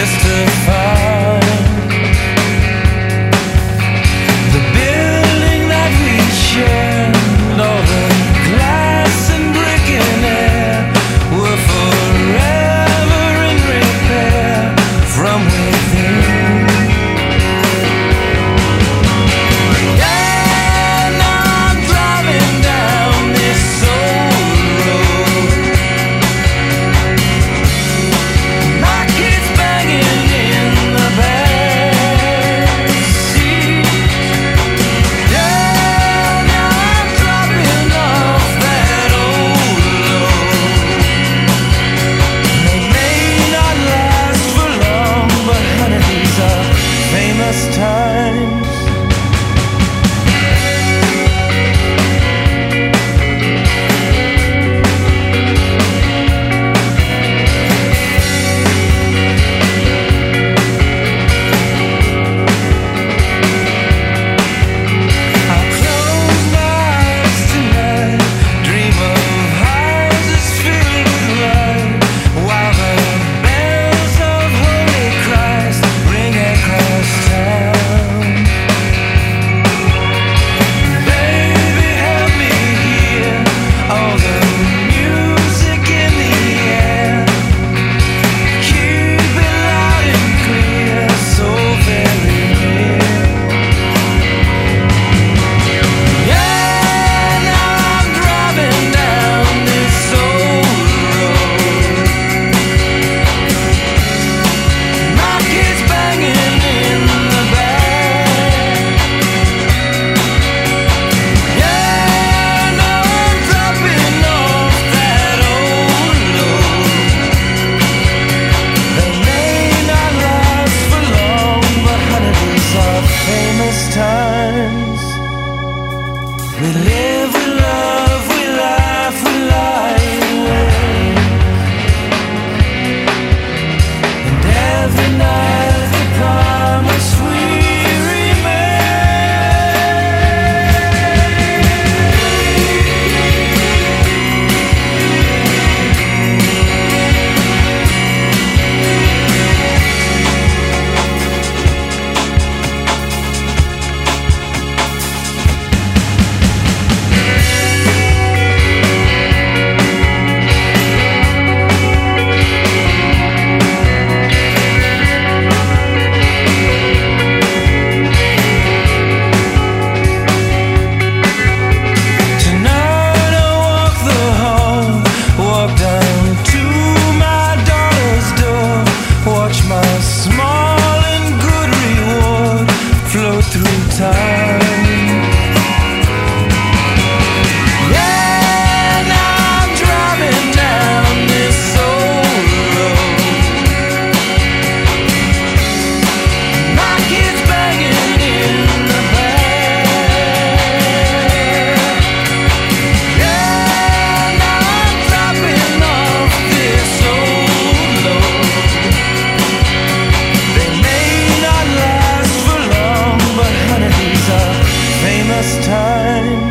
justify time. time.